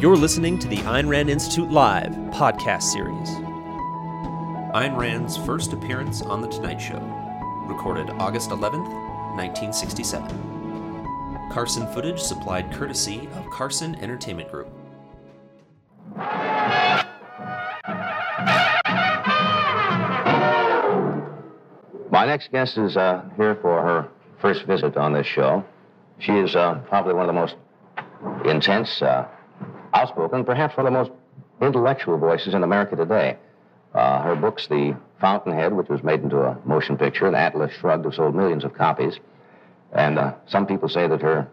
You're listening to the Ayn Rand Institute Live podcast series. Ayn Rand's first appearance on The Tonight Show, recorded August 11th, 1967. Carson footage supplied courtesy of Carson Entertainment Group. My next guest is uh, here for her first visit on this show. She is uh, probably one of the most intense, uh, outspoken, perhaps one of the most intellectual voices in America today. Uh, her books, The Fountainhead, which was made into a motion picture, and Atlas Shrugged, have sold millions of copies. And uh, some people say that her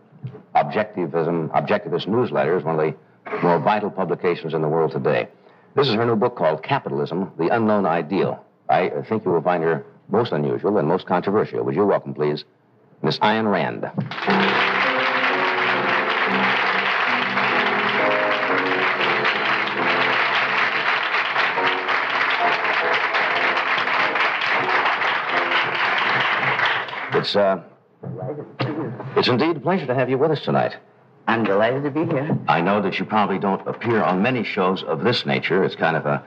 objectivism, objectivist newsletter is one of the more vital publications in the world today. This is her new book called Capitalism, The Unknown Ideal. I think you will find her most unusual and most controversial. Would you welcome, please, Miss Ayn Rand? It's, uh, it's indeed a pleasure to have you with us tonight. I'm delighted to be here. I know that you probably don't appear on many shows of this nature. It's kind of a,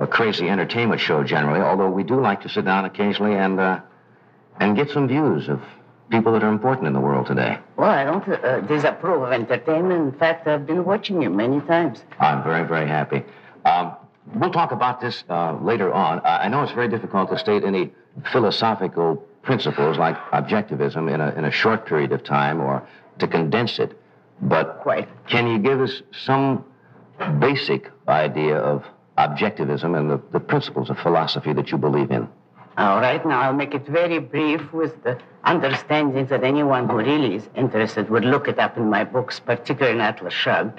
a crazy entertainment show generally, although we do like to sit down occasionally and, uh, and get some views of people that are important in the world today. Well, I don't uh, disapprove of entertainment. In fact, I've been watching you many times. I'm very, very happy. Um, we'll talk about this uh, later on. I I know it's very difficult to state any philosophical principles like objectivism in a, in a short period of time or to condense it. But Quite. can you give us some basic idea of objectivism and the, the principles of philosophy that you believe in? All right, now I'll make it very brief with the understanding that anyone who really is interested would look it up in my books, particularly in Atlas Shrugged,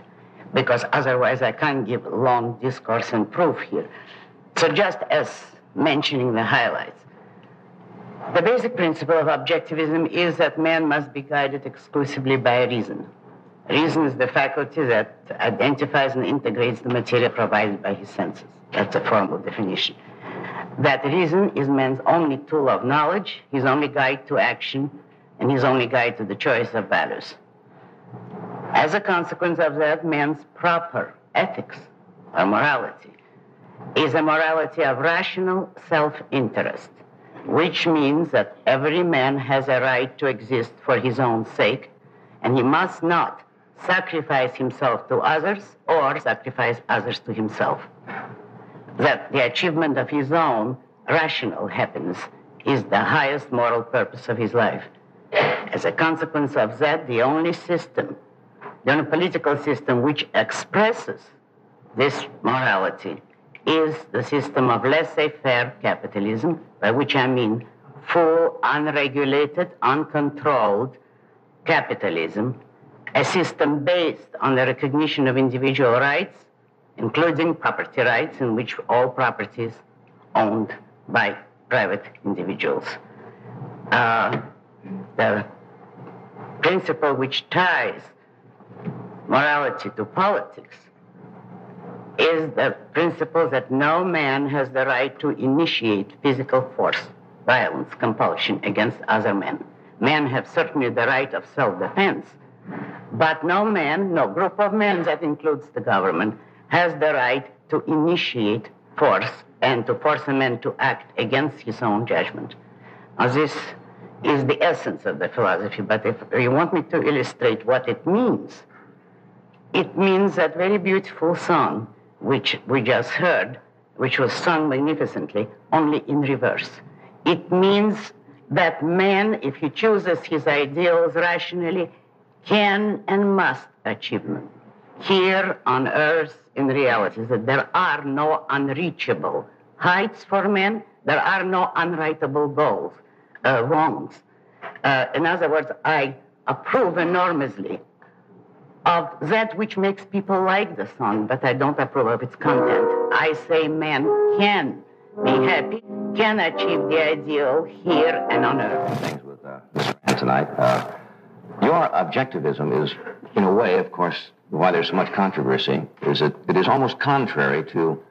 because otherwise I can't give long discourse and proof here. So just as mentioning the highlights. The basic principle of objectivism is that man must be guided exclusively by reason. Reason is the faculty that identifies and integrates the material provided by his senses. That's a formal definition. That reason is man's only tool of knowledge, his only guide to action, and his only guide to the choice of values. As a consequence of that, man's proper ethics or morality is a morality of rational self interest, which means that every man has a right to exist for his own sake, and he must not sacrifice himself to others or sacrifice others to himself. That the achievement of his own rational happiness is the highest moral purpose of his life. As a consequence of that, the only system, the only political system which expresses this morality is the system of laissez-faire capitalism, by which I mean full, unregulated, uncontrolled capitalism, a system based on the recognition of individual rights, including property rights, in which all property is owned by private individuals. Uh, the principle which ties morality to politics is the principle that no man has the right to initiate physical force, violence, compulsion against other men. Men have certainly the right of self-defense, but no man, no group of men, that includes the government, has the right to initiate force and to force a man to act against his own judgment. Now, this is the essence of the philosophy, but if you want me to illustrate what it means, it means that very beautiful song which we just heard, which was sung magnificently, only in reverse. It means that man, if he chooses his ideals rationally, can and must achieve them. Here on earth, in reality, that there are no unreachable heights for men, there are no unwritable goals, uh, wrongs. Uh, in other words, I approve enormously of that which makes people like the song, but I don't approve of its content. I say man can be happy, can achieve the ideal here and on earth. Things with uh, Mr. Tonight. Uh, your objectivism is, in a way, of course, why there's so much controversy, is that it is almost contrary to,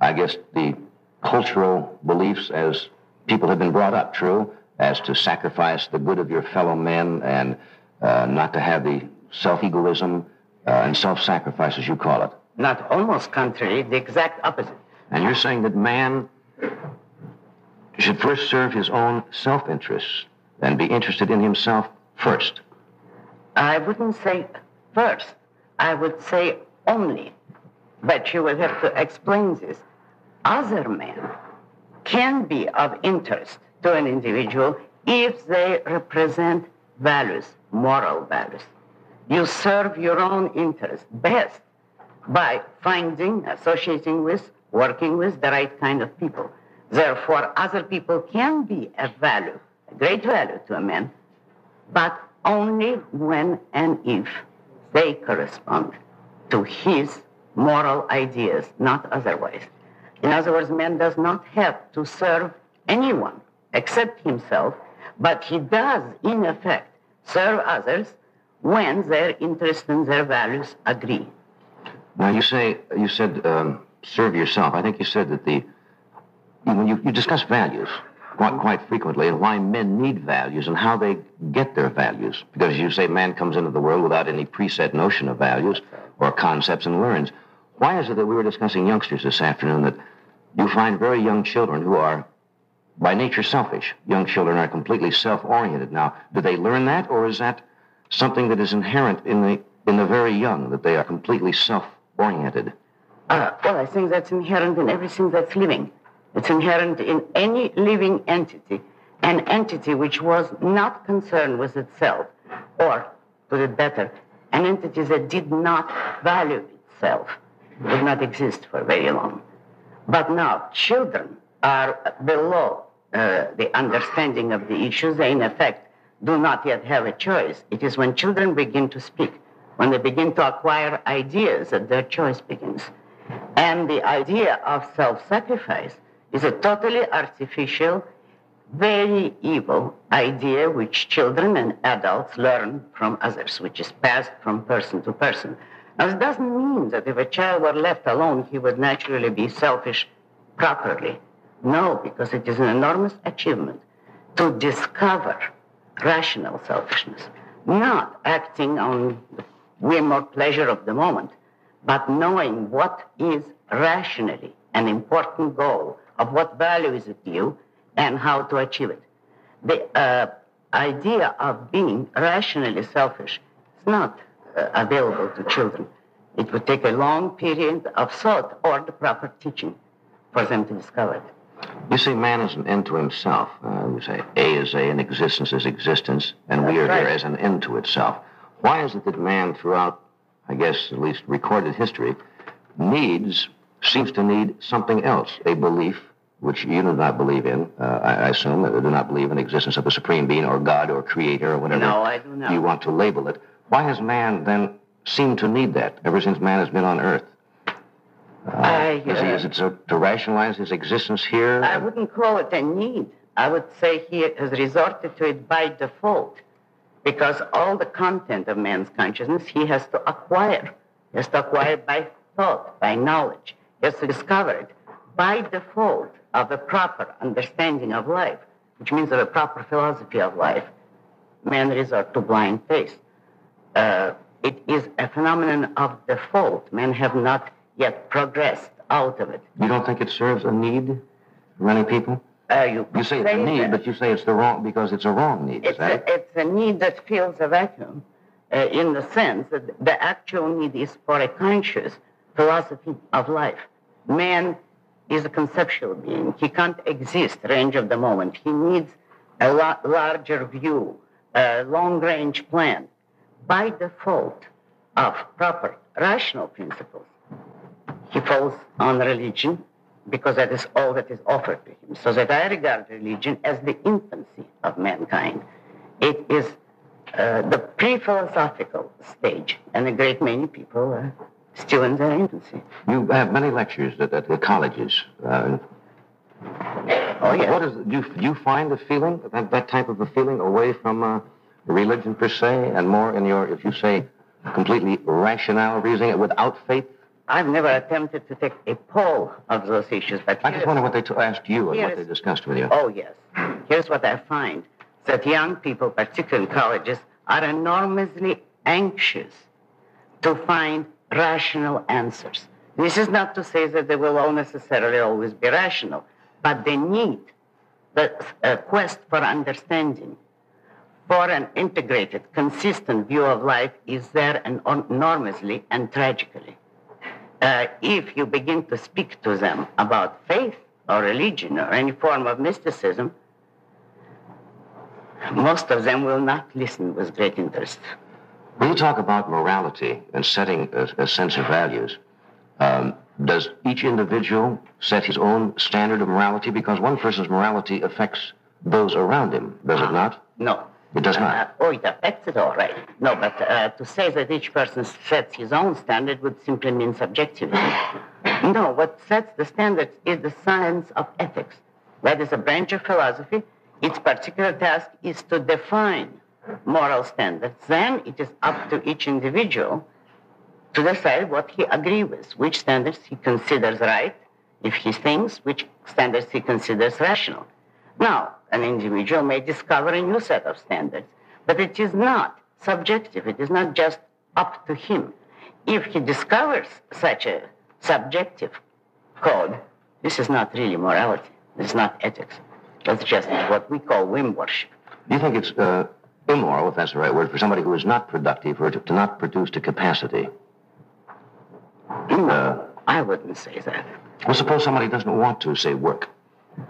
I guess, the cultural beliefs as people have been brought up, true, as to sacrifice the good of your fellow men and uh, not to have the self egoism, uh, and self-sacrifice, as you call it. Not almost contrary, the exact opposite. And you're saying that man should first serve his own self-interests and be interested in himself first. I wouldn't say first. I would say only. But you will have to explain this. Other men can be of interest to an individual if they represent values, moral values. You serve your own interest best by finding, associating with, working with the right kind of people. Therefore, other people can be a value, a great value to a man, but only when and if they correspond to his moral ideas, not otherwise. In other words, man does not have to serve anyone except himself, but he does, in effect, serve others when their interests and their values agree. Now, you say you said um, serve yourself. I think you said that the when you, you discuss values quite, quite frequently and why men need values and how they get their values, because you say man comes into the world without any preset notion of values or concepts and learns. Why is it that we were discussing youngsters this afternoon that you find very young children who are by nature selfish? Young children are completely self-oriented. Now, do they learn that, or is that something that is inherent in the in the very young that they are completely self-oriented? Uh, well, I think that's inherent in everything that's living. It's inherent in any living entity, an entity which was not concerned with itself, or, to put it better, an entity that did not value itself would not exist for very long. But now, children are below uh, the understanding of the issues. They, in effect, do not yet have a choice. It is when children begin to speak, when they begin to acquire ideas, that their choice begins. And the idea of self sacrifice is a totally artificial, very evil idea which children and adults learn from others, which is passed from person to person. Now, it doesn't mean that if a child were left alone, he would naturally be selfish properly. No, because it is an enormous achievement to discover rational selfishness, not acting on the whim or pleasure of the moment, but knowing what is rationally an important goal, of what value is it to you, and how to achieve it. The uh, idea of being rationally selfish is not uh, available to children. It would take a long period of thought or the proper teaching for them to discover it. You see, man is an end to himself. Uh, you say A is A and existence is existence, and we are right. here as an end to itself. Why is it that man, throughout, I guess, at least recorded history, needs, seems to need something else, a belief which you do not believe in, uh, I, I assume, that do not believe in the existence of a supreme being or God or creator or whatever No, I do not. you want to label it. Why has man then seemed to need that ever since man has been on earth? I, Is, he, uh, is it to, to rationalize his existence here? I wouldn't call it a need. I would say he has resorted to it by default because all the content of man's consciousness he has to acquire. He has to acquire by thought, by knowledge. He has to discover it by default of a proper understanding of life, which means of a proper philosophy of life. Man resort to blind faith. Uh, it is a phenomenon of default. Men have not yet progressed out of it. You don't think it serves a need for many people? Uh, you, You say it's a need, that- but you say it's the wrong because it's a wrong need. Is It's that a, it? it's a need that fills a vacuum uh, in the sense that the actual need is for a conscious philosophy of life. Man is a conceptual being. He can't exist range of the moment. He needs a la- larger view, a long range plan. By default of proper rational principles, he falls on religion because that is all that is offered to him. So that I regard religion as the infancy of mankind. It is uh, the pre-philosophical stage, and a great many people are still in their infancy. You have many lectures at, at the colleges. Uh, Oh yes. What is do you, do you find the feeling that that type of a feeling away from uh, religion per se, and more in your, if you say, completely rational reasoning it without faith? I've never attempted to take a poll of those issues, but I just wonder what they t- asked you and what they discussed with you. Oh, yes. Here's what I find that young people, particularly in colleges, are enormously anxious to find rational answers. This is not to say that they will all necessarily always be rational, but they need the uh, quest for understanding, for an integrated, consistent view of life is there and enormously and tragically. Uh, if you begin to speak to them about faith or religion or any form of mysticism, most of them will not listen with great interest. When you talk about morality and setting a, a sense of values, um, does each individual set his own standard of morality? Because one person's morality affects those around him, does it not? No. It does not. Oh, it affects it all right. No, but uh, to say that each person sets his own standard would simply mean subjectivity. no, what sets the standards is the science of ethics. That is a branch of philosophy. Its particular task is to define moral standards. Then it is up to each individual to decide what he agrees with, which standards he considers right, if he thinks, which standards he considers rational. Now, an individual may discover a new set of standards, but it is not subjective. It is not just up to him. If he discovers such a subjective code, this is not really morality. This is not ethics. That's just what we call whim worship. Do you think it's uh, immoral, if that's the right word, for somebody who is not productive or to, to not produce to capacity? No, I wouldn't say that. Well, suppose somebody doesn't want to, say, work.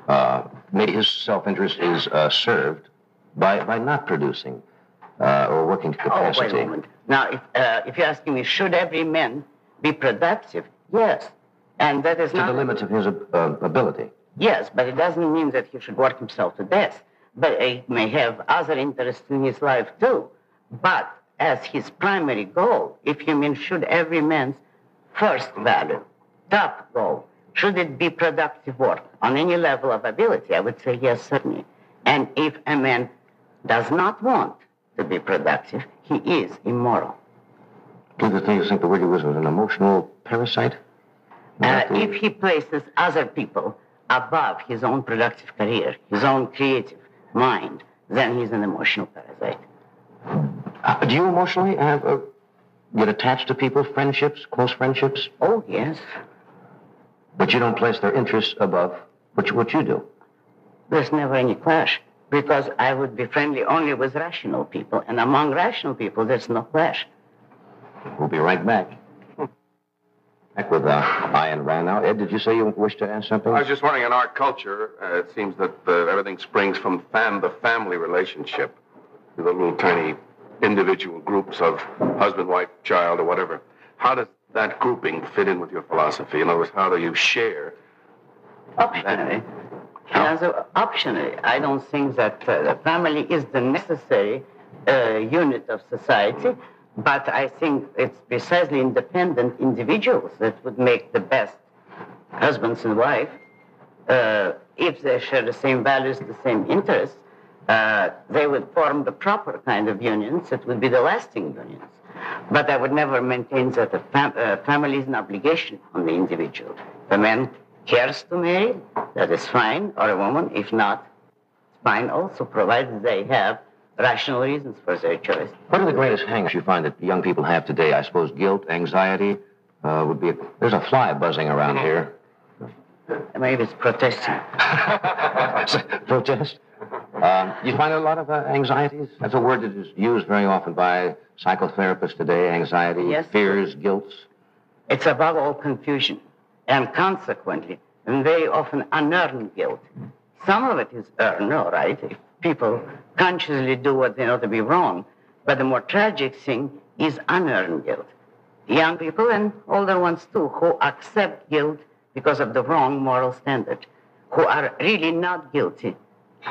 Uh, maybe his self-interest is uh, served by, by not producing uh, or working to capacity. Oh, wait a moment. Now, if, uh, if you're asking me, should every man be productive? Yes. And that is to not... the limits of his uh, ability. Yes, but it doesn't mean that he should work himself to death. But he may have other interests in his life too. But as his primary goal, if you mean should every man's first value, top goal, should it be productive work on any level of ability? I would say yes, certainly. And if a man does not want to be productive, he is immoral. Do you think, think the word was an emotional parasite? Uh, if he places other people above his own productive career, his own creative mind, then he's an emotional parasite. Uh, do you emotionally have, uh, get attached to people, friendships, close friendships, Oh, yes. But you don't place their interests above what you, what you do? There's never any clash because I would be friendly only with rational people, and among rational people, there's no clash. We'll be right back. Back with uh, Ayn Rand now. Ed, did you say you wished to ask something? I was just wondering, in our culture, uh, it seems that uh, everything springs from fam- the family relationship, the little tiny individual groups of husband, wife, child, or whatever. How does that grouping fit in with your philosophy? In other words, how do you share? Optionally. As a, optionally, I don't think that uh, the family is the necessary uh, unit of society, but I think it's precisely independent individuals that would make the best husbands and wife. Uh, if they share the same values, the same interests, uh, they would form the proper kind of unions that would be the lasting unions. But I would never maintain that a fam- uh, family is an obligation on the individual. If a man cares to marry, that is fine, or a woman, if not, it's fine also, provided they have rational reasons for their choice. What are the greatest hangups you find that young people have today? I suppose guilt, anxiety uh, would be. A, there's a fly buzzing around here. Maybe it's protesting. Protest. Uh, you find a lot of uh, anxieties? That's a word that is used very often by psychotherapists today. Anxiety, Yes. fears, guilt. It's above all confusion, and consequently, and very often unearned guilt. Some of it is earned, all right, if people consciously do what they know to be wrong. But the more tragic thing is unearned guilt. Young people and older ones too, who accept guilt because of the wrong moral standard, who are really not guilty,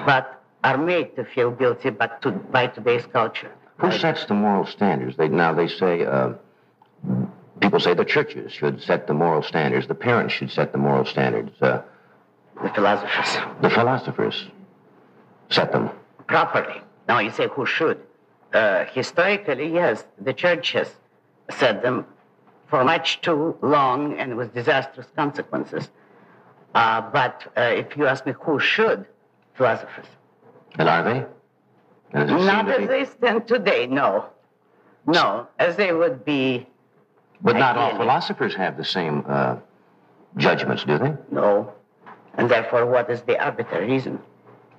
but are made to feel guilty but to, by today's culture. Who sets the moral standards? They now they say uh, people say the churches should set the moral standards. The parents should set the moral standards. Uh, The philosophers. the philosophers set them. properly. Now you say who should? Uh, historically, yes, the churches set them for much too long and with disastrous consequences. Uh, but uh, if you ask me who should, philosophers. And are they? And does it seem Not as be- they stand today, no. No, as they would be But not all philosophers have the same uh, judgments, do they? No. And therefore, what is the arbitrary reason?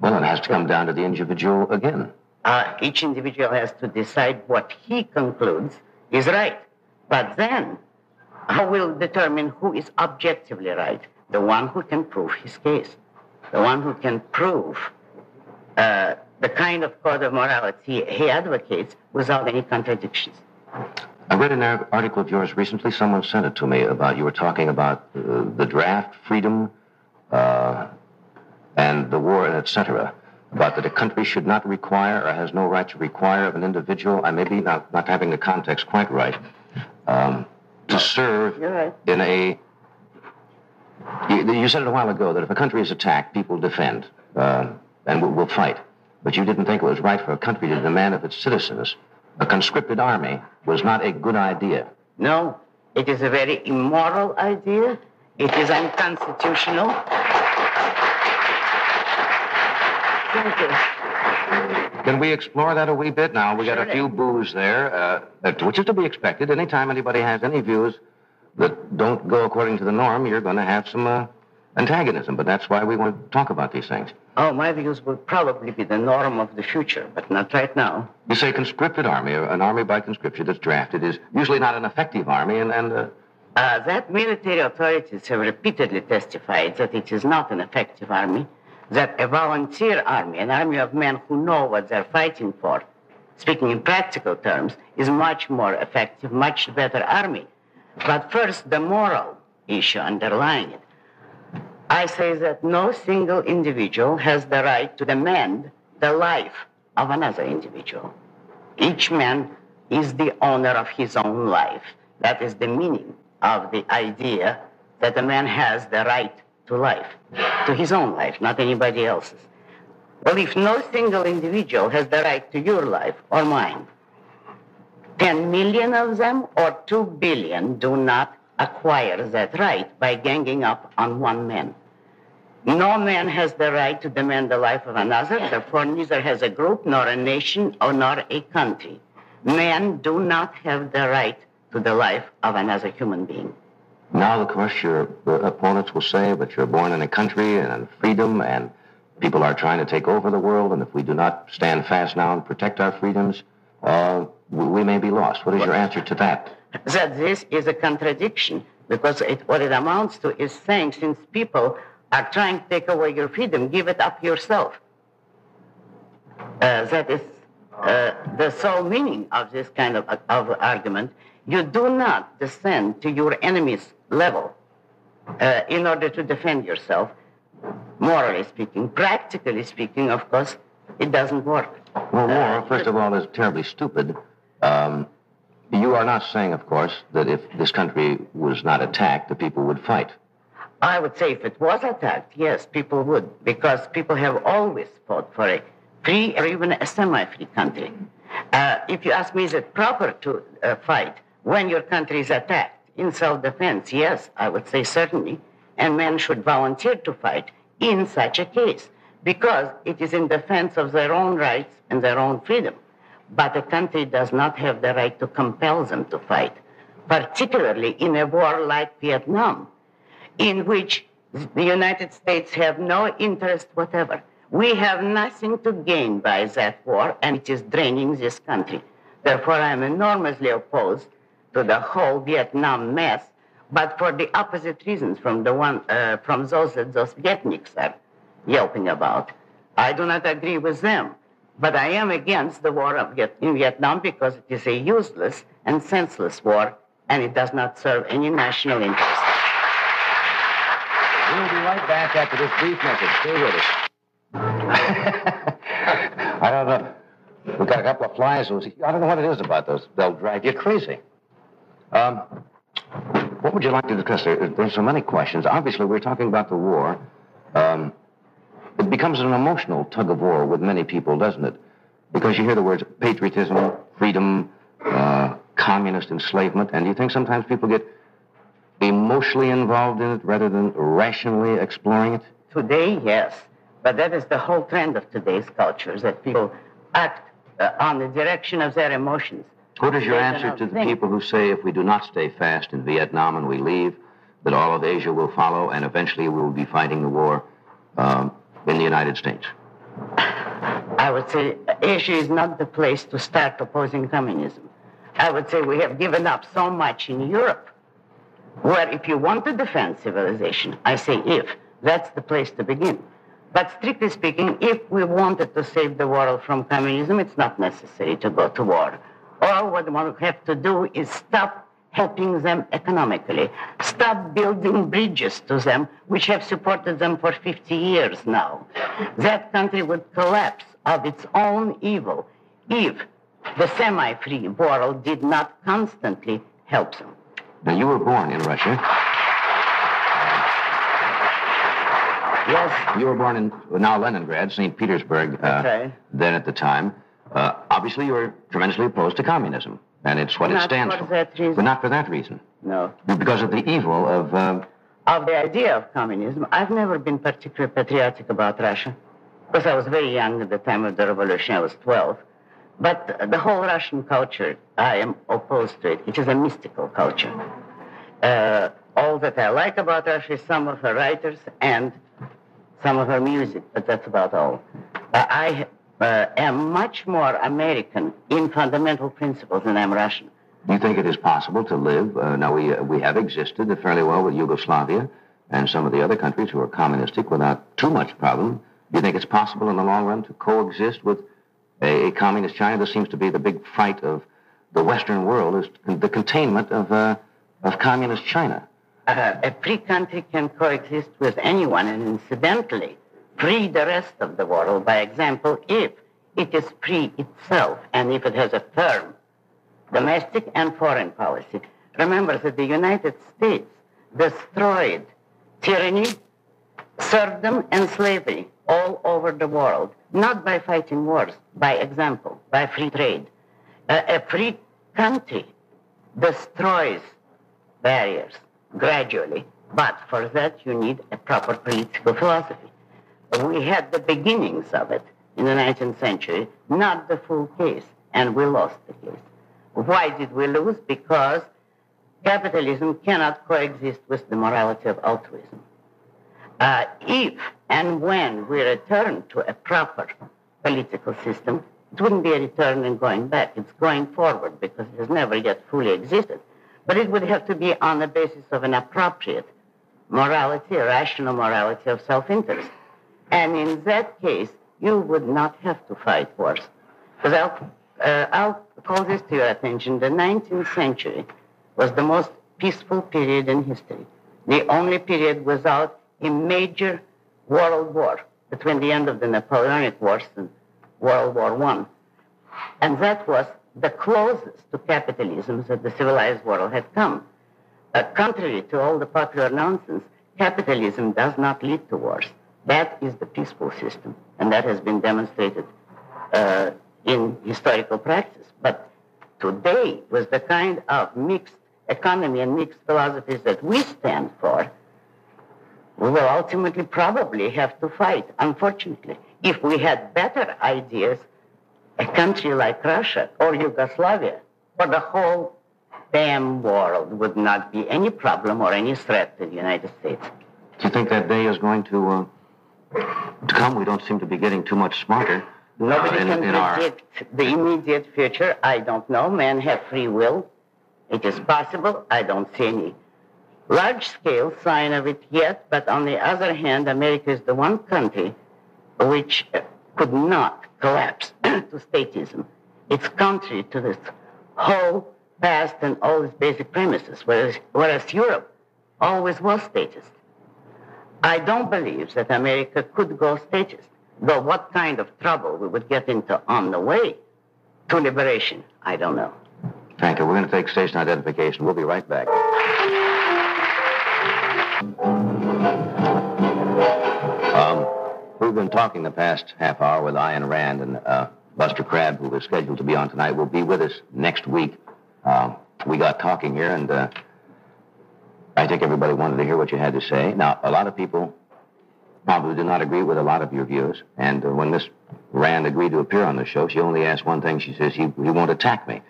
Well, it has to come down to the individual again. Uh, each individual has to decide what he concludes is right. But then, how will determine who is objectively right? The one who can prove his case, the one who can prove uh, the kind of code of morality he advocates without any contradictions. I read an article of yours recently. Someone sent it to me about you were talking about uh, the draft, freedom, uh, and the war, and etc. About that a country should not require or has no right to require of an individual. I may be not, not having the context quite right. Um, to serve right. in a. You, you said it a while ago that if a country is attacked, people defend uh, and will, will fight. But you didn't think it was right for a country to demand of its citizens a conscripted army was not a good idea. No, it is a very immoral idea. It is unconstitutional. Thank you. Can we explore that a wee bit? Now, we got a few boos there, uh, which is to be expected. Anytime anybody has any views that don't go according to the norm, you're going to have some uh, antagonism. But that's why we want to talk about these things. Oh, my views will probably be the norm of the future, but not right now. You say conscripted army, an army by conscription that's drafted, is usually not an effective army, and, and uh, Uh, that military authorities have repeatedly testified that it is not an effective army, that a volunteer army, an army of men who know what they're fighting for, speaking in practical terms, is much more effective, much better army. But first, the moral issue underlying it. I say that no single individual has the right to demand the life of another individual. Each man is the owner of his own life. That is the meaning of the idea that a man has the right to life, to his own life, not anybody else's. Well, if no single individual has the right to your life or mine, 10 million of them or 2 billion do not acquire that right by ganging up on one man. No man has the right to demand the life of another, therefore, neither has a group, nor a nation, or nor a country. Men do not have the right to the life of another human being. now, of course, your opponents will say that you're born in a country and in freedom, and people are trying to take over the world, and if we do not stand fast now and protect our freedoms, uh, we, we may be lost. What is your answer to that? That this is a contradiction, because it, what it amounts to is saying since people are trying to take away your freedom, give it up yourself. Uh, that is uh, the sole meaning of this kind of, of argument. You do not descend to your enemy's level uh, in order to defend yourself, morally speaking. Practically speaking, of course, it doesn't work. Well, war, first of all, is terribly stupid. Um, you are not saying, of course, that if this country was not attacked, the people would fight. I would say if it was attacked, yes, people would, because people have always fought for a free or even a semi-free country. Uh, if you ask me, is it proper to uh, fight when your country is attacked in self-defense? Yes, I would say certainly, and men should volunteer to fight in such a case because it is in defense of their own rights and their own freedom. But a country does not have the right to compel them to fight, particularly in a war like Vietnam in which the United States have no interest whatever. We have nothing to gain by that war, and it is draining this country. Therefore, I am enormously opposed to the whole Vietnam mess, but for the opposite reasons from the one uh, from those that those Vietniks are yelping about. I do not agree with them, but I am against the war of Viet- in Vietnam because it is a useless and senseless war, and it does not serve any national interest. We'll be right back after this brief message. Stay with us. I don't know. We've got a couple of flies. I don't know what it is about those. They'll drive you crazy. Um, what would you like to discuss? There, there's so many questions. Obviously, we're talking about the war. Um, it becomes an emotional tug of war with many people, doesn't it? Because you hear the words patriotism, freedom, uh, communist enslavement, and you think sometimes people get emotionally involved in it rather than rationally exploring it? Today, yes. But that is the whole trend of today's culture, is that people act uh, on the direction of their emotions. What is your answer to the think. people who say if we do not stay fast in Vietnam and we leave, that all of Asia will follow and eventually we will be fighting the war um, in the United States? I would say Asia is not the place to start opposing communism. I would say we have given up so much in Europe, where if you want to defend civilization, I say if, that's the place to begin. But strictly speaking, if we wanted to save the world from communism, it's not necessary to go to war. All what we have to do is stop helping them economically, stop building bridges to them, which have supported them for 50 years now. That country would collapse of its own evil if the semi free world did not constantly help them. Now, you were born in Russia. Yes, You were born in now Leningrad, St. Petersburg, uh, That's right. then at the time. Uh, obviously, you were tremendously opposed to communism, and it's what it stands for for. that reason. But not for that reason. no. Because of the evil of. Uh, Of the idea of communism, I've never been particularly patriotic about Russia because I was very young at the time of the revolution. I was 12. But the whole Russian culture, I am opposed to it. It is a mystical culture. Uh, all that I like about Russia is some of her writers and some of her music, but that's about all. Uh, I uh, am much more American in fundamental principles than I'm Russian. do you think it is possible to live? Uh, now, we, uh, we have existed fairly well with Yugoslavia and some of the other countries who are communistic without too much problem. Do you think it's possible in the long run to coexist with a, a communist China? This seems to be the big fight of the Western world, is the containment of, uh, of communist China. uh, a free country can coexist with anyone and incidentally free the rest of the world by example if it is free itself and if it has a firm domestic and foreign policy. Remember that the United States destroyed tyranny, serfdom, and slavery all over the world, not by fighting wars, by example, by free trade. Uh, a free country destroys barriers gradually, but for that you need a proper political philosophy. We had the beginnings of it in the 19th century, not the full case, and we lost the case. Why did we lose? Because capitalism cannot coexist with the morality of altruism. Uh, if and when we return to a proper political system, it wouldn't be a return and going back. It's going forward because it has never yet fully existed. But it would have to be on the basis of an appropriate morality, a rational morality of self-interest. And in that case, you would not have to fight wars. Because I'll, uh, I'll call this to your attention. The 19th century was the most peaceful period in history. The only period without a major world war between the end of the Napoleonic Wars and World War One. And that was the closest to capitalism that the civilized world had come. Uh, contrary to all the popular nonsense, capitalism does not lead to wars. That is the peaceful system, and that has been demonstrated uh, in historical practice. But today, with the kind of mixed economy and mixed philosophies that we stand for, we will ultimately probably have to fight, unfortunately. If we had better ideas, a country like Russia or Yugoslavia or the whole damn world would not be any problem or any threat to the United States. Do you think that day is going to, uh, to come? We don't seem to be getting too much smarter. Nobody uh, in, can in our. predict the immediate future. I don't know. Men have free will. It is possible. I don't see any large scale sign of it yet. But on the other hand, America is the one country which uh, could not collapse to statism. It's contrary to this whole past and all its basic premises, whereas, whereas Europe always was statist. I don't believe that America could go statist, though what kind of trouble we would get into on the way to liberation, I don't know. Thank you. We're going to take station identification. We'll be right back. Been talking the past half hour with Ayn Rand and uh, Buster Crabbe, who was scheduled to be on tonight, will be with us next week. Uh, we got talking here, and uh, I think everybody wanted to hear what you had to say. Now, a lot of people probably do not agree with a lot of your views, and uh, when Miss Rand agreed to appear on the show, she only asked one thing. She says, he, he won't attack me.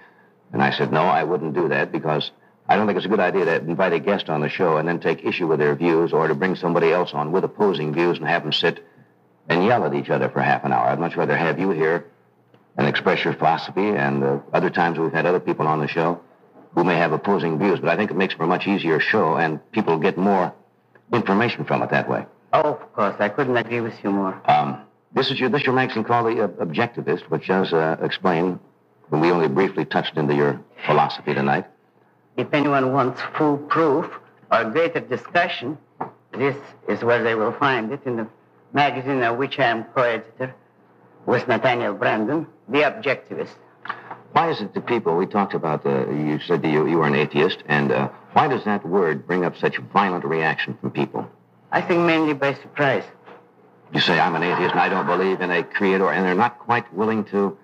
And I said, no, I wouldn't do that because I don't think it's a good idea to invite a guest on the show and then take issue with their views or to bring somebody else on with opposing views and have them sit and yell at each other for half an hour. I'd much rather have you here and express your philosophy. And uh, other times we've had other people on the show who may have opposing views, but I think it makes for a much easier show and people get more information from it that way. Oh, of course. I couldn't agree with you more. Um, this is your this is your magazine called the uh, Objectivist, which does uh, explain. When we only briefly touched into your philosophy tonight. If anyone wants full proof or greater discussion, this is where they will find it in the magazine of which I am co-editor with Nathaniel Branden, The Objectivist. Why is it that people, we talked about, uh, you said that you, you were an atheist, and uh, why does that word bring up such violent reaction from people? I think mainly by surprise. You say, I'm an atheist and I don't believe in a creator, and they're not quite willing to.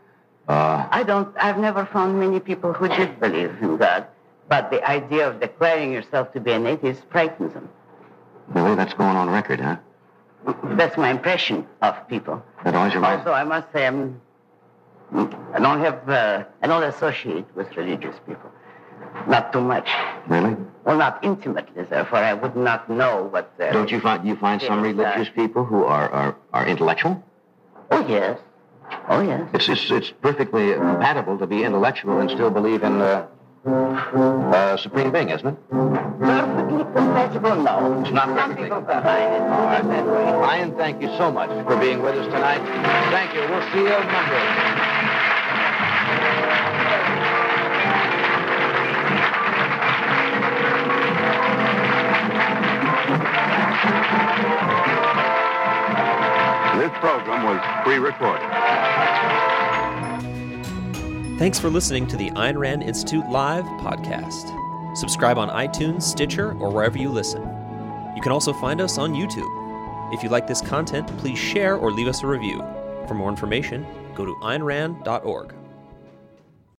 Uh... I don't, I've never found many people who did believe in God, but the idea of declaring yourself to be an atheist frightens them. Really? That's going on record, huh? That's my impression of people. That Also, I must say, I'm, I don't have, uh, I don't associate with religious people. Not too much. Really? Well, not intimately, therefore I would not know what. Uh, Don't you find you find some religious people who are, are, are intellectual? Oh yes, oh yes. It's, it's it's perfectly compatible to be intellectual and still believe in uh, uh, supreme being, isn't it? Perfectly compatible? No. It's not Some perfectly people compatible. find it All right. that thank you so much for being with us tonight. Thank you. We'll see you on Monday. This program was pre-recorded. Thanks for listening to the Ayn Rand Institute Live podcast. Subscribe on iTunes, Stitcher, or wherever you listen. You can also find us on YouTube. If you like this content, please share or leave us a review. For more information, go to aynrand.org.